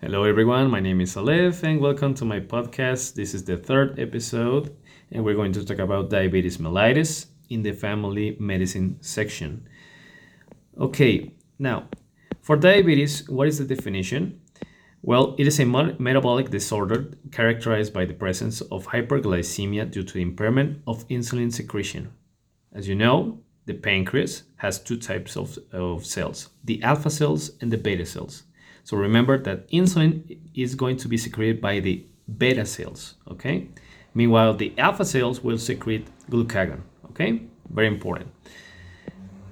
Hello, everyone. My name is Aleph, and welcome to my podcast. This is the third episode, and we're going to talk about diabetes mellitus in the family medicine section. Okay, now for diabetes, what is the definition? Well, it is a metabolic disorder characterized by the presence of hyperglycemia due to impairment of insulin secretion. As you know, the pancreas has two types of, of cells the alpha cells and the beta cells. So remember that insulin is going to be secreted by the beta cells, okay? Meanwhile, the alpha cells will secrete glucagon, okay? Very important.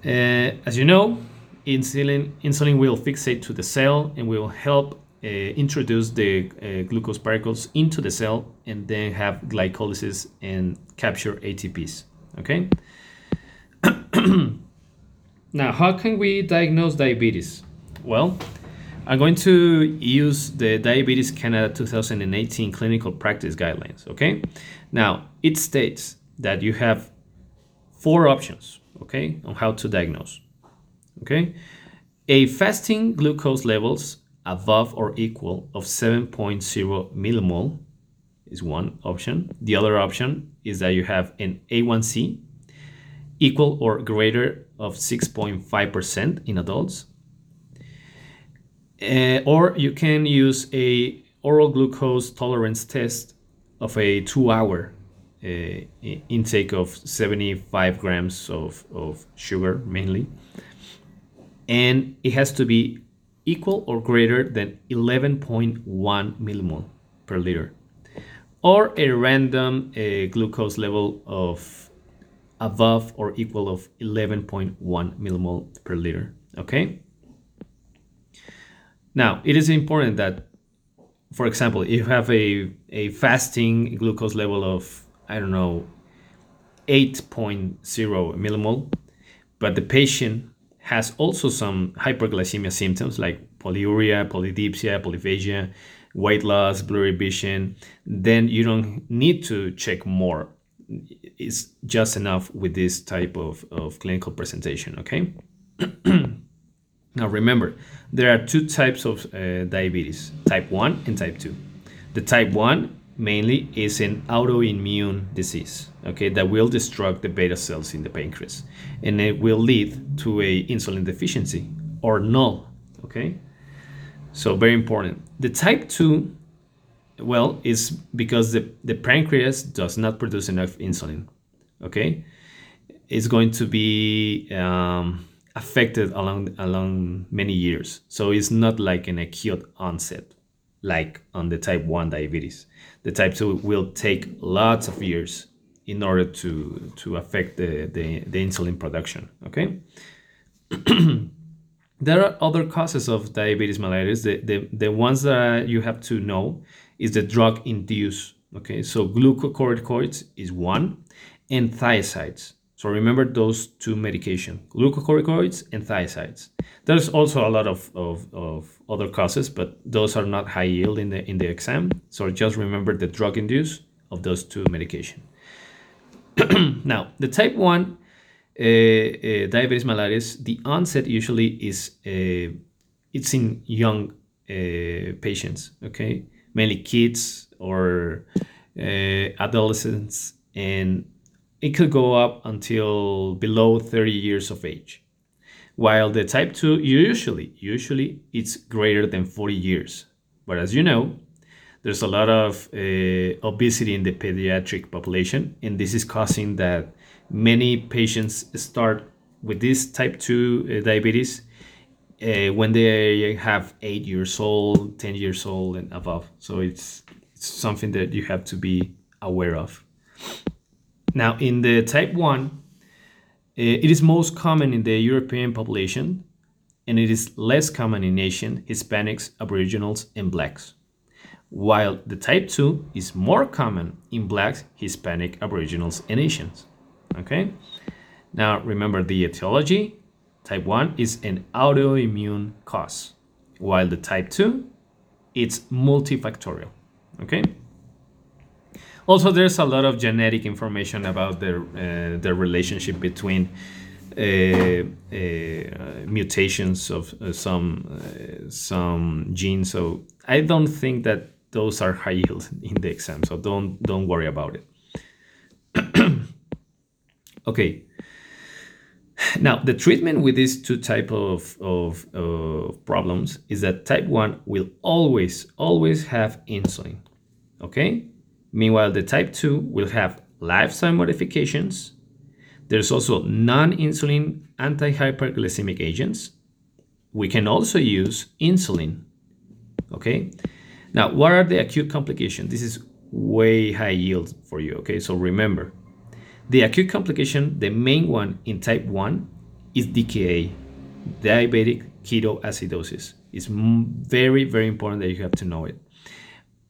Uh, as you know, insulin, insulin will fixate to the cell and will help uh, introduce the uh, glucose particles into the cell and then have glycolysis and capture ATPs, okay? now, how can we diagnose diabetes? Well, I'm going to use the Diabetes Canada 2018 clinical practice guidelines. Okay. Now, it states that you have four options, okay, on how to diagnose. Okay. A fasting glucose levels above or equal of 7.0 millimole is one option. The other option is that you have an A1C equal or greater of 6.5% in adults uh, or you can use a oral glucose tolerance test of a two hour uh, intake of 75 grams of, of sugar mainly. And it has to be equal or greater than 11.1 millimole per liter or a random uh, glucose level of above or equal of 11.1 millimole per liter okay now, it is important that, for example, if you have a, a fasting glucose level of, I don't know, 8.0 millimole, but the patient has also some hyperglycemia symptoms like polyuria, polydipsia, polyphagia, weight loss, blurry vision, then you don't need to check more. It's just enough with this type of, of clinical presentation, okay? Now remember, there are two types of uh, diabetes, type 1 and type 2. The type 1 mainly is an autoimmune disease, okay, that will destruct the beta cells in the pancreas and it will lead to a insulin deficiency or null, okay? So very important. The type 2 well is because the, the pancreas does not produce enough insulin, okay? It's going to be um, affected along along many years. So it's not like an acute onset like on the type 1 diabetes. The type 2 will take lots of years in order to to affect the, the, the insulin production. Okay. there are other causes of diabetes mellitus. The, the, the ones that you have to know is the drug induced. Okay, so glucocorticoids is one, and thiazides. So remember those two medication, glucocorticoids and thiazides. There's also a lot of, of, of other causes, but those are not high yield in the in the exam. So just remember the drug induce of those two medication. now, the type 1 uh, uh, diabetes mellitus, the onset usually is uh, it's in young uh, patients, okay? Mainly kids or uh, adolescents and it could go up until below 30 years of age. While the type 2 usually usually it's greater than 40 years. But as you know, there's a lot of uh, obesity in the pediatric population and this is causing that many patients start with this type 2 uh, diabetes uh, when they have 8 years old, 10 years old and above. So it's, it's something that you have to be aware of. Now, in the type 1, eh, it is most common in the European population and it is less common in Asian, Hispanics, Aboriginals, and Blacks. While the type 2 is more common in Blacks, Hispanic, Aboriginals, and Asians. Okay? Now, remember the etiology type 1 is an autoimmune cause, while the type 2 it's multifactorial. Okay? Also, there's a lot of genetic information about the uh, the relationship between uh, uh, mutations of uh, some uh, some genes. So I don't think that those are high yield in the exam, so don't don't worry about it. okay. Now, the treatment with these two type of, of, problems is that type 1 will always, always have insulin, okay? Meanwhile, the type 2 will have lifestyle modifications. There's also non-insulin anti-hyperglycemic agents. We can also use insulin, okay? Now, what are the acute complications? This is way high yield for you, okay? So remember, the acute complication, the main one in type 1, is DKA, diabetic ketoacidosis. It's very, very important that you have to know it.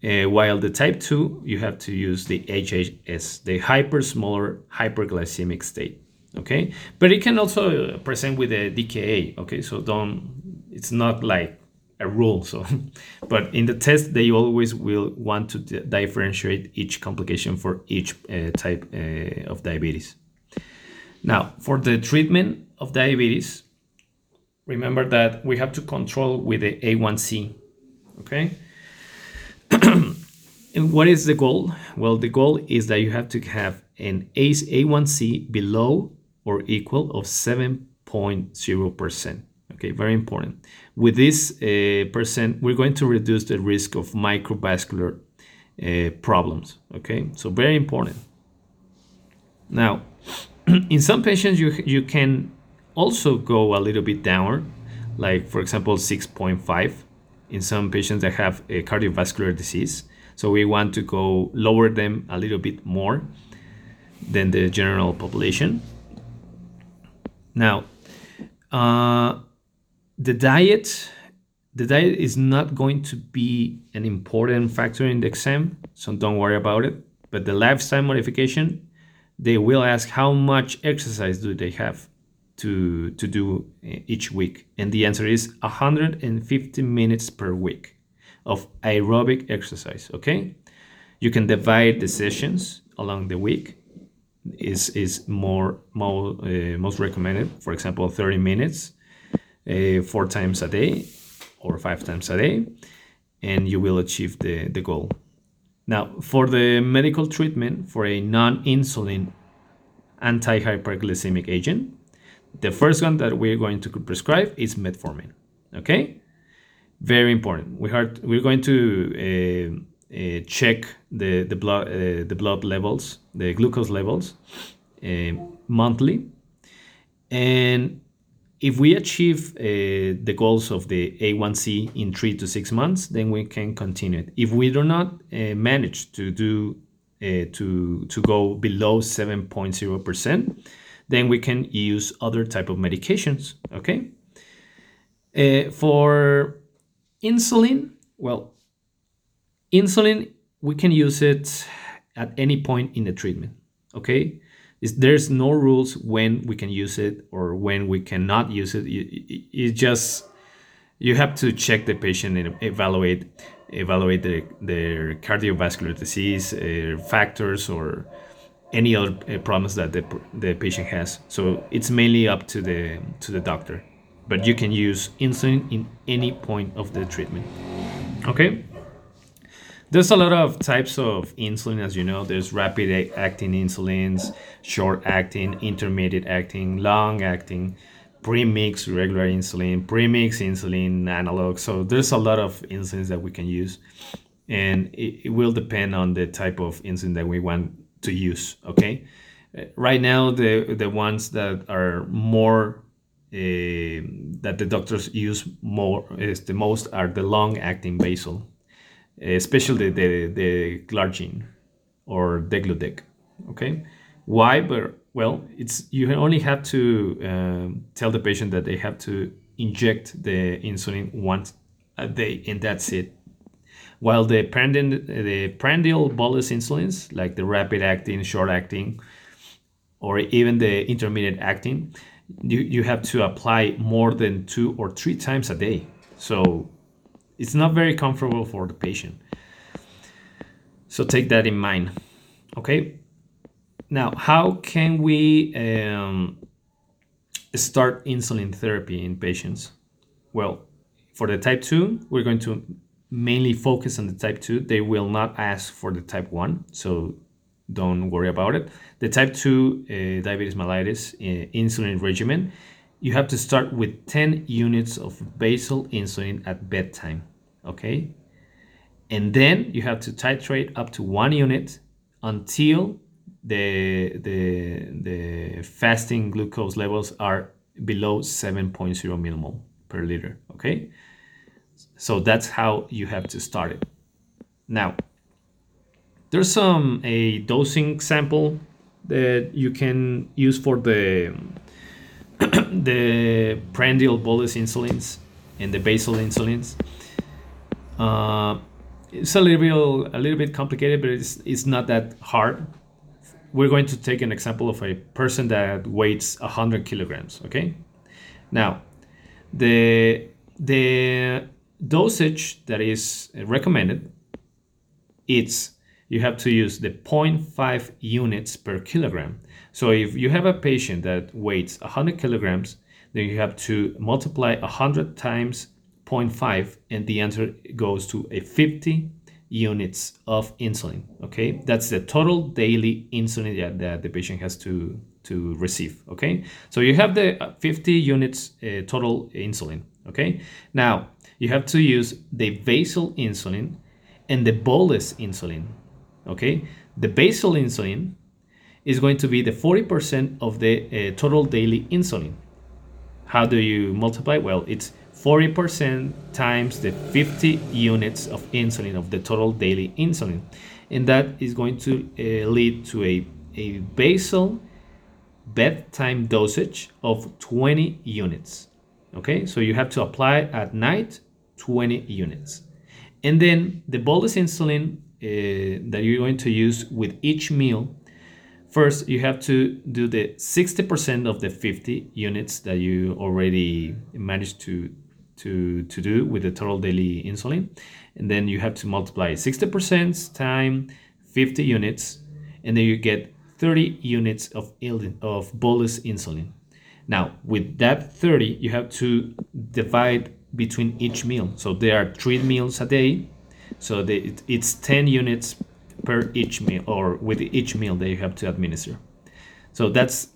Uh, while the type 2, you have to use the HHS, the hypersmolar hyperglycemic state. Okay, but it can also present with a DKA. Okay, so don't, it's not like a rule. So, but in the test, they always will want to differentiate each complication for each uh, type uh, of diabetes. Now, for the treatment of diabetes, remember that we have to control with the A1C. Okay. And what is the goal? Well, the goal is that you have to have an A1C below or equal of 7.0%. Okay, very important. With this uh, percent, we're going to reduce the risk of microvascular uh, problems. Okay, so very important. Now, in some patients, you, you can also go a little bit downward, like for example, 6.5 in some patients that have a cardiovascular disease. So we want to go lower them a little bit more than the general population. Now, uh, the diet the diet is not going to be an important factor in the exam so don't worry about it but the lifestyle modification they will ask how much exercise do they have to to do each week. And the answer is 150 minutes per week of aerobic exercise okay? You can divide the sessions along the week is is more more uh, most recommended. For example 30 minutes uh, four times a day or five times a day, and you will achieve the, the goal. Now, for the medical treatment for a non insulin anti hyperglycemic agent, the first one that we're going to prescribe is metformin. Okay? Very important. We are, we're going to uh, uh, check the, the, blood, uh, the blood levels, the glucose levels uh, monthly. And if we achieve uh, the goals of the A1C in three to six months, then we can continue it. If we do not uh, manage to do to to go below 7.0 percent, then we can use other type of medications. Okay. Uh, for insulin, well, insulin we can use it at any point in the treatment. Okay there's no rules when we can use it or when we cannot use it. You, you just you have to check the patient and evaluate evaluate the, their cardiovascular disease uh, factors or any other uh, problems that the, the patient has. So it's mainly up to the to the doctor, but you can use insulin in any point of the treatment. Okay. There's a lot of types of insulin, as you know. There's rapid acting insulins, short acting, intermediate acting, long acting, premix regular insulin, premix insulin analog. So there's a lot of insulins that we can use, and it, it will depend on the type of insulin that we want to use. Okay, right now the the ones that are more uh, that the doctors use more is the most are the long acting basal especially the, the glargine or degludec. Okay, why? But well, it's you only have to um, tell the patient that they have to inject the insulin once a day, and that's it. While the prandial, the prandial bolus insulins, like the rapid acting, short acting, or even the intermediate acting, you, you have to apply more than two or three times a day. So it's not very comfortable for the patient. So take that in mind. Okay. Now, how can we um, start insulin therapy in patients? Well, for the type 2, we're going to mainly focus on the type 2. They will not ask for the type 1, so don't worry about it. The type 2 uh, diabetes mellitus uh, insulin regimen, you have to start with 10 units of basal insulin at bedtime, okay? And then you have to titrate up to one unit until the, the, the fasting glucose levels are below 7.0 millimole per liter, okay? So that's how you have to start it. Now, there's some a dosing sample that you can use for the the prandial bolus insulins and the basal insulins. Uh, it's a little a little bit complicated, but it's it's not that hard. We're going to take an example of a person that weighs 100 kilograms. Okay, now the the dosage that is recommended it's you have to use the 0.5 units per kilogram. So if you have a patient that weighs 100 kilograms, then you have to multiply 100 times 0.5 and the answer goes to a 50 units of insulin. Okay, that's the total daily insulin that, that the patient has to to receive. Okay, so you have the 50 units uh, total insulin. Okay, now you have to use the basal insulin and the bolus insulin. Okay, the basal insulin is going to be the 40% of the uh, total daily insulin. How do you multiply? Well, it's 40% times the 50 units of insulin of the total daily insulin. And that is going to uh, lead to a, a basal bedtime dosage of 20 units. Okay, so you have to apply at night 20 units. And then the bolus insulin uh, that you're going to use with each meal First, you have to do the 60% of the 50 units that you already managed to, to, to do with the total daily insulin. And then you have to multiply 60% time 50 units, and then you get 30 units of, of bolus insulin. Now, with that 30, you have to divide between each meal. So there are three meals a day. So the, it's 10 units per each meal or with each meal that you have to administer. So that's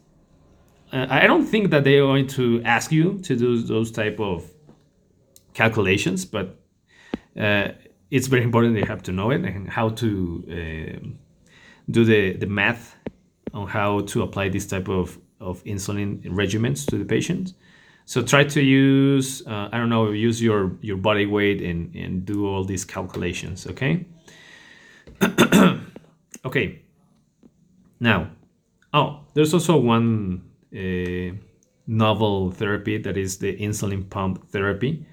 uh, I don't think that they are going to ask you to do those type of calculations, but uh, it's very important you have to know it and how to uh, do the, the math on how to apply this type of, of insulin regimens to the patient. So try to use, uh, I don't know, use your, your body weight and, and do all these calculations, okay? okay. Now, oh, there's also one uh, novel therapy that is the insulin pump therapy.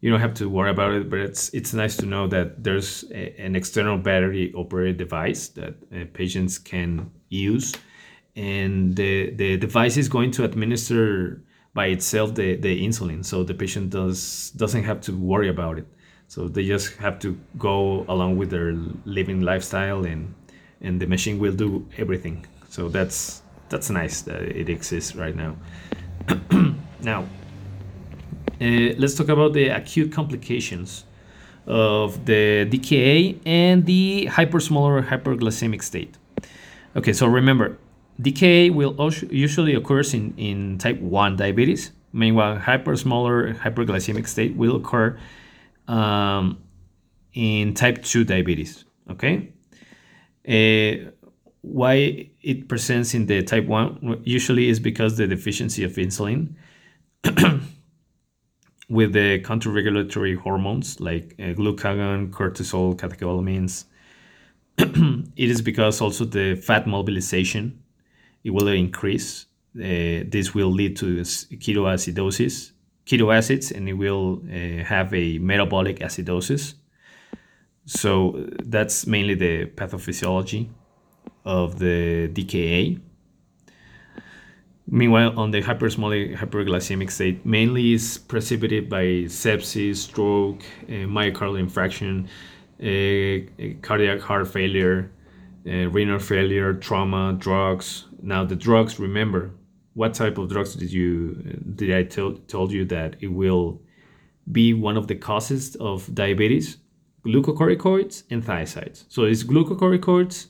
You don't have to worry about it, but it's it's nice to know that there's a, an external battery operated device that uh, patients can use, and the the device is going to administer by itself the, the insulin, so the patient does doesn't have to worry about it. So they just have to go along with their living lifestyle, and and the machine will do everything. So that's that's nice that it exists right now. now, uh, let's talk about the acute complications of the DKA and the hypersmolar hyperglycemic state. Okay, so remember, DKA will usually occurs in, in type 1 diabetes. Meanwhile, hypersmolar hyperglycemic state will occur um, in type 2 diabetes. Okay. Uh, why it presents in the type 1 usually is because the deficiency of insulin with the counter-regulatory hormones like uh, glucagon, cortisol, catecholamines. it is because also the fat mobilization it will increase. Uh, this will lead to ketoacidosis keto acids and it will uh, have a metabolic acidosis. So that's mainly the pathophysiology of the DKA. Meanwhile, on the hyperglycemic state, mainly is precipitated by sepsis, stroke, uh, myocardial infarction, uh, cardiac heart failure, uh, renal failure, trauma, drugs. Now, the drugs, remember, what type of drugs did you did I tell told you that it will be one of the causes of diabetes? glucocorticoids and thiazides. So it's glucocorticoids,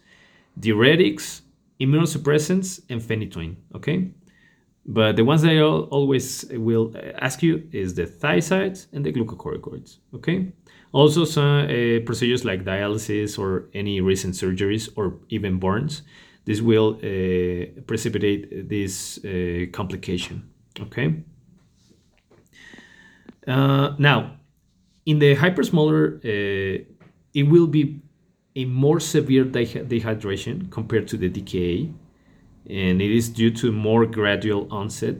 diuretics, immunosuppressants, and phenytoin. Okay, but the ones that I always will ask you is the thiazides and the glucocorticoids. Okay. Also, some uh, procedures like dialysis or any recent surgeries or even burns, this will uh, precipitate this uh, complication. Okay. Uh, now, in the hypersmolar, uh, it will be a more severe dehydration compared to the DKA, and it is due to more gradual onset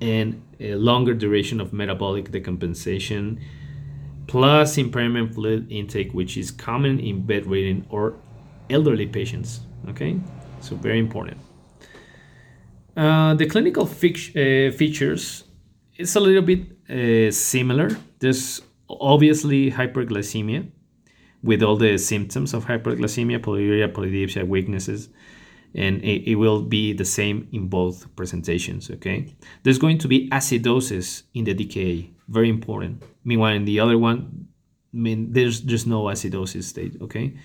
and a longer duration of metabolic decompensation plus impairment fluid intake, which is common in bedridden or elderly patients. Okay, so very important. Uh, the clinical uh, features it's a little bit uh, similar. There's obviously hyperglycemia with all the symptoms of hyperglycemia, polyuria, polydipsia, weaknesses, and it, it, will be the same in both presentations. Okay, there's going to be acidosis in the DKA, very important. Meanwhile, in the other one, I mean, there's there's no acidosis state. Okay.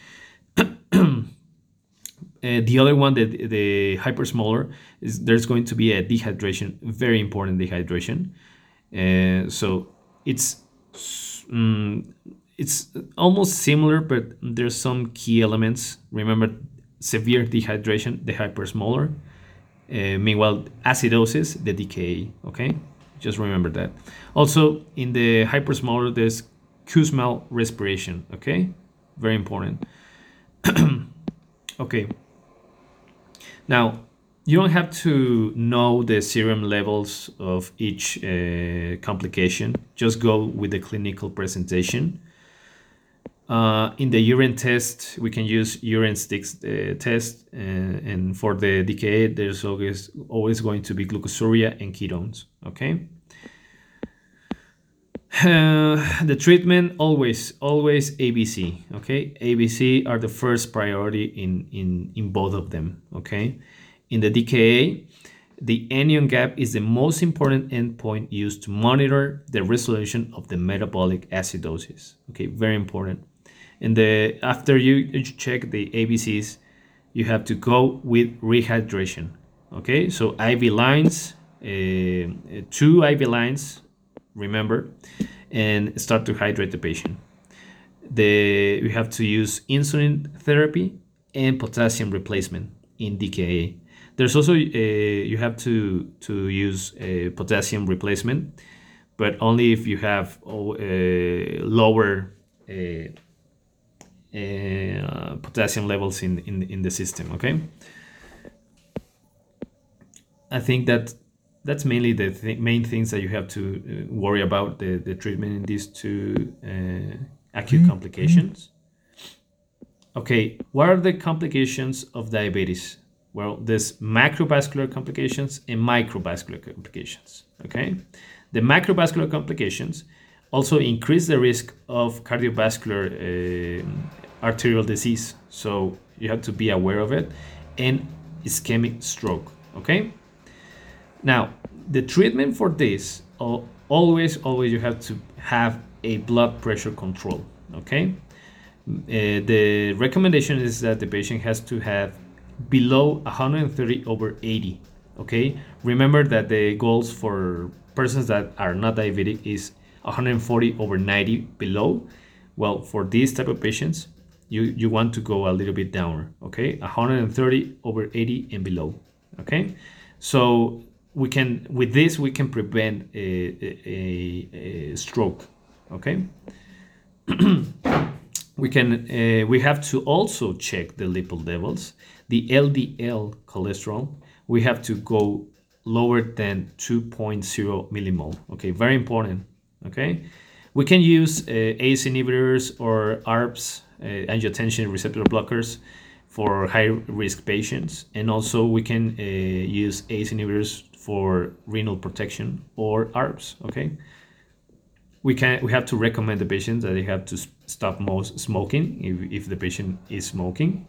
Uh, the other one, the the hypersmolar, is there's going to be a dehydration, very important dehydration. Uh, so it's um, it's almost similar, but there's some key elements. Remember, severe dehydration, the hypersmolar. Uh, meanwhile, acidosis, the DKA. Okay, just remember that. Also, in the hypersmolar, there's Kussmaul respiration. Okay, very important. okay. Now, you don't have to know the serum levels of each uh, complication. Just go with the clinical presentation. Uh, in the urine test, we can use urine sticks uh, test, uh, and for the DKA, there's always always going to be glucosuria and ketones. Okay. The treatment always always ABC. Okay, ABC are the first priority in in in both of them. Okay, in the DKA, the anion gap is the most important endpoint used to monitor the resolution of the metabolic acidosis. Okay, very important and the after you, you check the ABCs, you have to go with rehydration. Okay, so IV lines, uh, two IV lines, remember, and start to hydrate the patient. The we have to use insulin therapy and potassium replacement in DKA. There's also uh, you have to to use a potassium replacement, but only if you have uh, lower uh, uh, potassium levels in, in, in the system, okay? I think that that's mainly the th main things that you have to uh, worry about the, the treatment in these two uh, acute mm -hmm. complications. Okay, what are the complications of diabetes? Well, there's macrovascular complications and microvascular complications. Okay, the macrovascular complications also increase the risk of cardiovascular uh, arterial disease. So you have to be aware of it and ischemic stroke. Okay. Now, the treatment for this always, always you have to have a blood pressure control. Okay. Uh, the recommendation is that the patient has to have below 130 over 80. Okay. Remember that the goals for persons that are not diabetic is 140 over 90 below. Well, for these type of patients, you you want to go a little bit down okay 130 over 80 and below okay so we can with this we can prevent a, a, a stroke okay? We can uh, we have to also check the lipid levels. The ldl cholesterol we have to go lower than 2.0 millimole okay? Very important okay? We can use uh, ACE inhibitors or ARBs uh, angiotensin receptor blockers for high risk patients. And also we can uh, use ACE inhibitors for renal protection or ARBs, okay? We can we have to recommend the patient that they have to stop most smoking if, if the patient is smoking.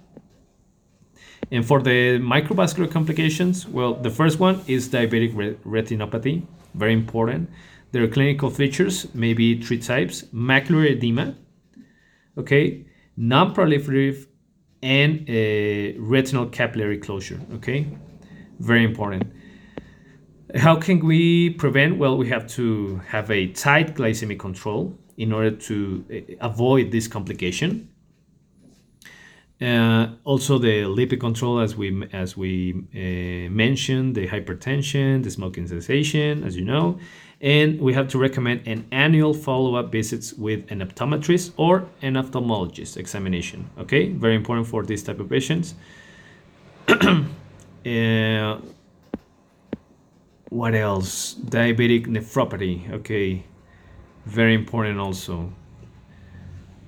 And for the microvascular complications, well, the first one is diabetic retinopathy, very important. Their clinical features may be three types: macular edema, okay, non-proliferative, and uh, retinal capillary closure, okay? Very important. How can we prevent? Well, we have to have a tight glycemic control in order to uh, avoid this complication. Uh, also, the lipid control, as we as we uh, mentioned, the hypertension, the smoking cessation, as you know, and we have to recommend an annual follow-up visits with an optometrist or an ophthalmologist examination. Okay, very important for this type of patients. uh, what else? Diabetic nephropathy. Okay, very important also.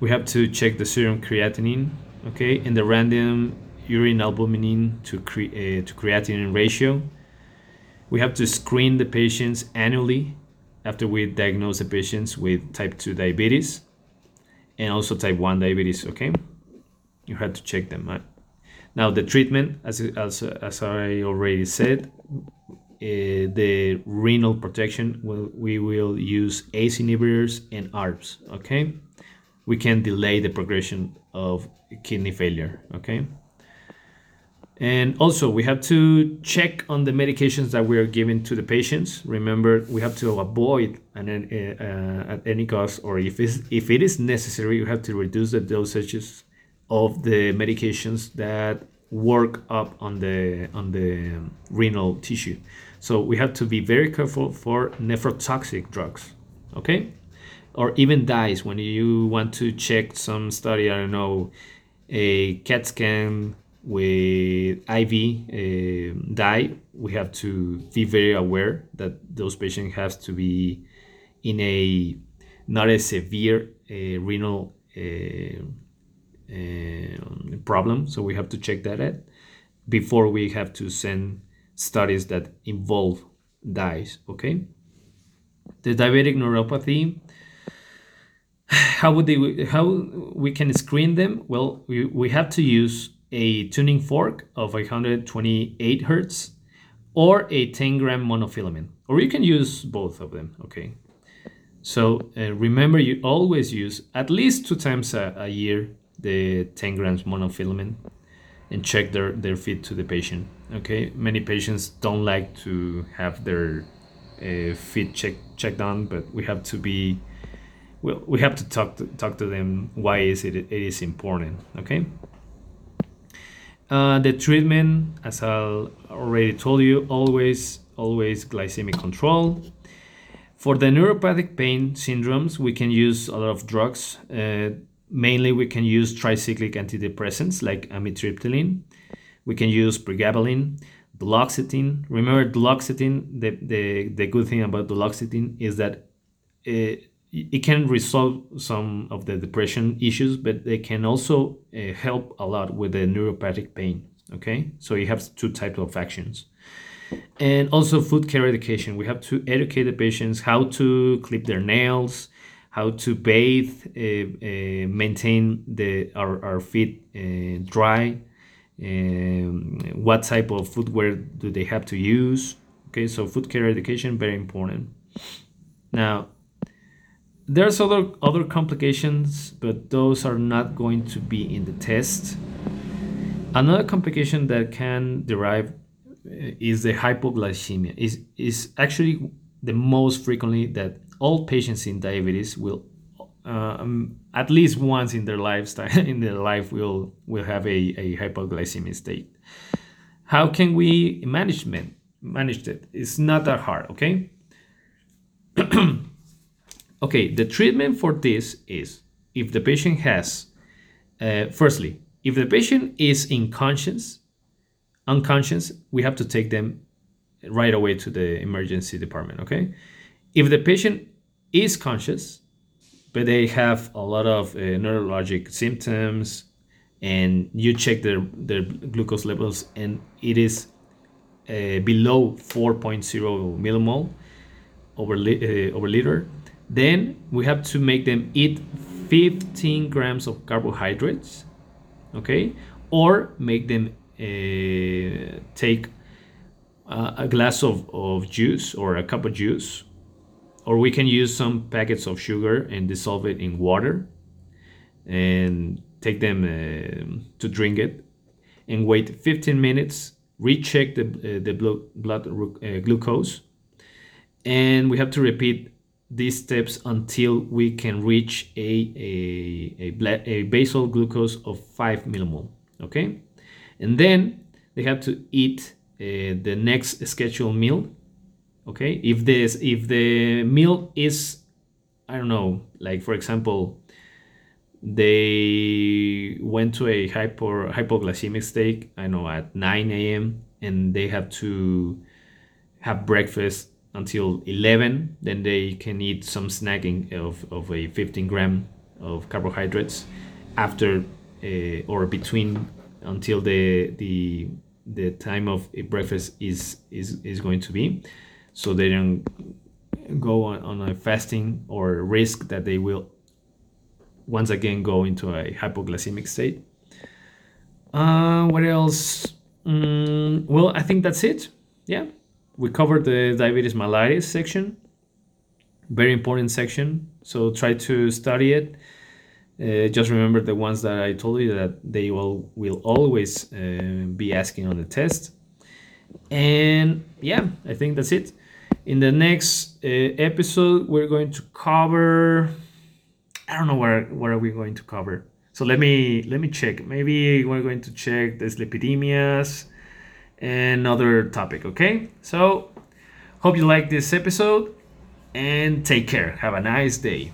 We have to check the serum creatinine. Okay, and the random urine albumin to, cre- uh, to creatinine ratio. We have to screen the patients annually after we diagnose the patients with type 2 diabetes and also type 1 diabetes. Okay, you have to check them. Right? Now, the treatment, as, as, as I already said, the renal protection, well, we will use ACE inhibitors and ARBs. Okay, we can delay the progression of kidney failure. Okay, and also we have to check on the medications that we are giving to the patients. Remember, we have to avoid an, uh, uh, at any cost, or if it's, if it is necessary, you have to reduce the dosages of the medications that work up on the on the renal tissue. So we have to be very careful for nephrotoxic drugs, okay? Or even dyes when you want to check some study, I don't know, a CAT scan with IV uh, dye, we have to be very aware that those patients have to be in a not a severe uh, renal uh, problem. So we have to check that out before we have to send studies that involve dyes. Okay. The diabetic neuropathy. How would they? How we can screen them? Well, we, we have to use a tuning fork of 128 hertz or a 10 gram monofilament, or you can use both of them. Okay. So uh, remember, you always use at least two times a, a year the 10 grams monofilament and check their, their feed to the patient. Okay, many patients don't like to have their uh, feed check, checked on, but we have to be well, we have to talk to talk to them why is it it is important. Okay. Uh, the treatment, as I already told you, always always glycemic control. For the neuropathic pain syndromes, we can use a lot of drugs. Uh, mainly, we can use tricyclic antidepressants like amitriptyline. We can use pregabalin, duloxetine. Remember, duloxetine. The, the the good thing about duloxetine is that it, it can resolve some of the depression issues, but they can also uh, help a lot with the neuropathic pain. Okay, so you have two types of actions and also foot care education. We have to educate the patients how to clip their nails, how to bathe, uh, uh, maintain the our, our feet uh, dry, um, what type of footwear do they have to use. Okay, so foot care education very important. Now, there's other other complications, but those are not going to be in the test. Another complication that can derive is the hypoglycemia. is is actually the most frequently that all patients in diabetes will um, at least once in their lifestyle in their life will will have a, a hypoglycemic state. How can we manage it? Manage it? It's not that hard. Okay. okay. The treatment for this is if the patient has, uh, firstly, if the patient is unconscious unconscious, we have to take them right away to the emergency department. Okay. If the patient is conscious, but they have a lot of uh, neurologic symptoms, and you check their, their glucose levels, and it is uh, below 4.0 millimole over, li- uh, over liter, then we have to make them eat 15 grams of carbohydrates, okay, or make them uh, take a glass of, of juice or a cup of juice, or we can use some packets of sugar and dissolve it in water. and take them uh, to drink it and wait 15 minutes recheck the, uh, the blood, uh, glucose and we have to repeat these steps until we can reach a, a, a, a basal glucose of 5 millimole okay and then they have to eat uh, the next scheduled meal okay if this if the meal is i don't know like for example they went to a hyper hypoglycemic state i know at 9 a.m and they have to have breakfast until 11 then they can eat some snacking of, of a 15 gram of carbohydrates after uh, or between until the the the time of breakfast is is is going to be so they don't go on, on a fasting or risk that they will once again go into a hypoglycemic state. Uh, what else? Mm, well i think that's it. Yeah. We covered the diabetes mellitus section. Very important section. So try to study it. Uh, just remember the ones that I told you that they will will always uh, be asking on the test. And yeah, I think that's it. In the next uh, episode, we're going to cover. I don't know where what are we going to cover. So let me let me check. Maybe we're going to check the lipidemias and other topic. Okay. So hope you like this episode and take care. Have a nice day.